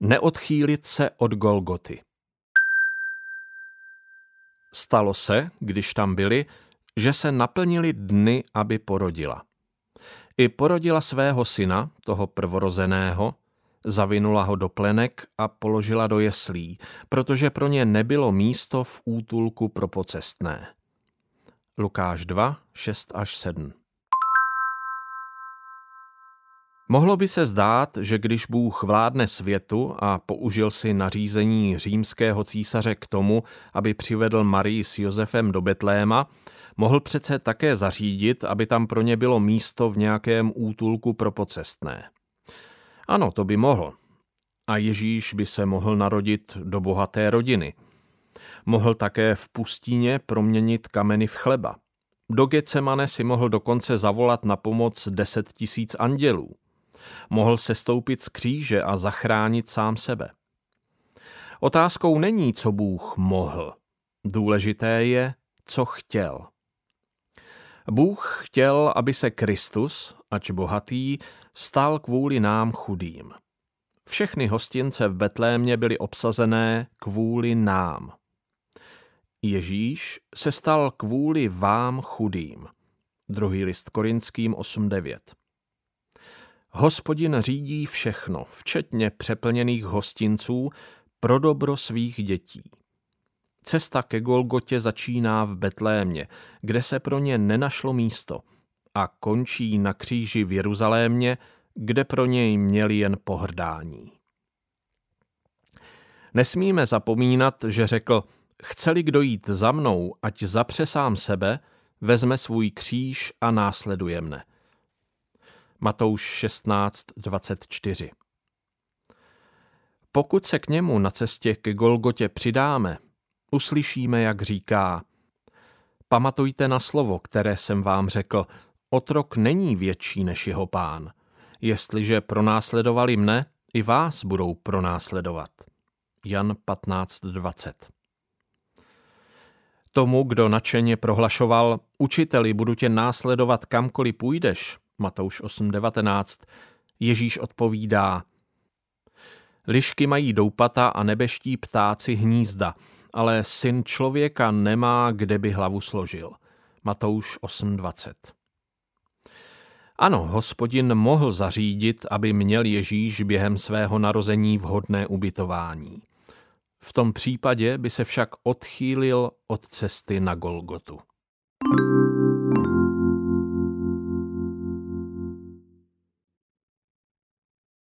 Neodchýlit se od Golgoty. Stalo se, když tam byli, že se naplnili dny, aby porodila. I porodila svého syna, toho prvorozeného, zavinula ho do plenek a položila do jeslí, protože pro ně nebylo místo v útulku pro pocestné. Lukáš 2, 6 až 7 Mohlo by se zdát, že když Bůh vládne světu a použil si nařízení římského císaře k tomu, aby přivedl Marii s Josefem do Betléma, mohl přece také zařídit, aby tam pro ně bylo místo v nějakém útulku pro pocestné. Ano, to by mohl. A Ježíš by se mohl narodit do bohaté rodiny. Mohl také v pustíně proměnit kameny v chleba. Do Getsemane si mohl dokonce zavolat na pomoc deset tisíc andělů. Mohl se stoupit z kříže a zachránit sám sebe. Otázkou není, co Bůh mohl. Důležité je, co chtěl. Bůh chtěl, aby se Kristus, ač bohatý, stal kvůli nám chudým. Všechny hostince v Betlémě byly obsazené kvůli nám. Ježíš se stal kvůli vám chudým. Druhý list Korinským 8.9 Hospodin řídí všechno, včetně přeplněných hostinců, pro dobro svých dětí. Cesta ke Golgotě začíná v Betlémě, kde se pro ně nenašlo místo a končí na kříži v Jeruzalémě, kde pro něj měli jen pohrdání. Nesmíme zapomínat, že řekl, chceli kdo jít za mnou, ať zapře sám sebe, vezme svůj kříž a následuje mne. Matouš 16, 24. Pokud se k němu na cestě ke Golgotě přidáme, uslyšíme, jak říká Pamatujte na slovo, které jsem vám řekl, otrok není větší než jeho pán. Jestliže pronásledovali mne, i vás budou pronásledovat. Jan 15.20 Tomu, kdo nadšeně prohlašoval, učiteli, budu tě následovat kamkoliv půjdeš, Matouš 8.19, Ježíš odpovídá, Lišky mají doupata a nebeští ptáci hnízda, ale syn člověka nemá, kde by hlavu složil. Matouš 8.20 Ano, hospodin mohl zařídit, aby měl Ježíš během svého narození vhodné ubytování. V tom případě by se však odchýlil od cesty na Golgotu. thank you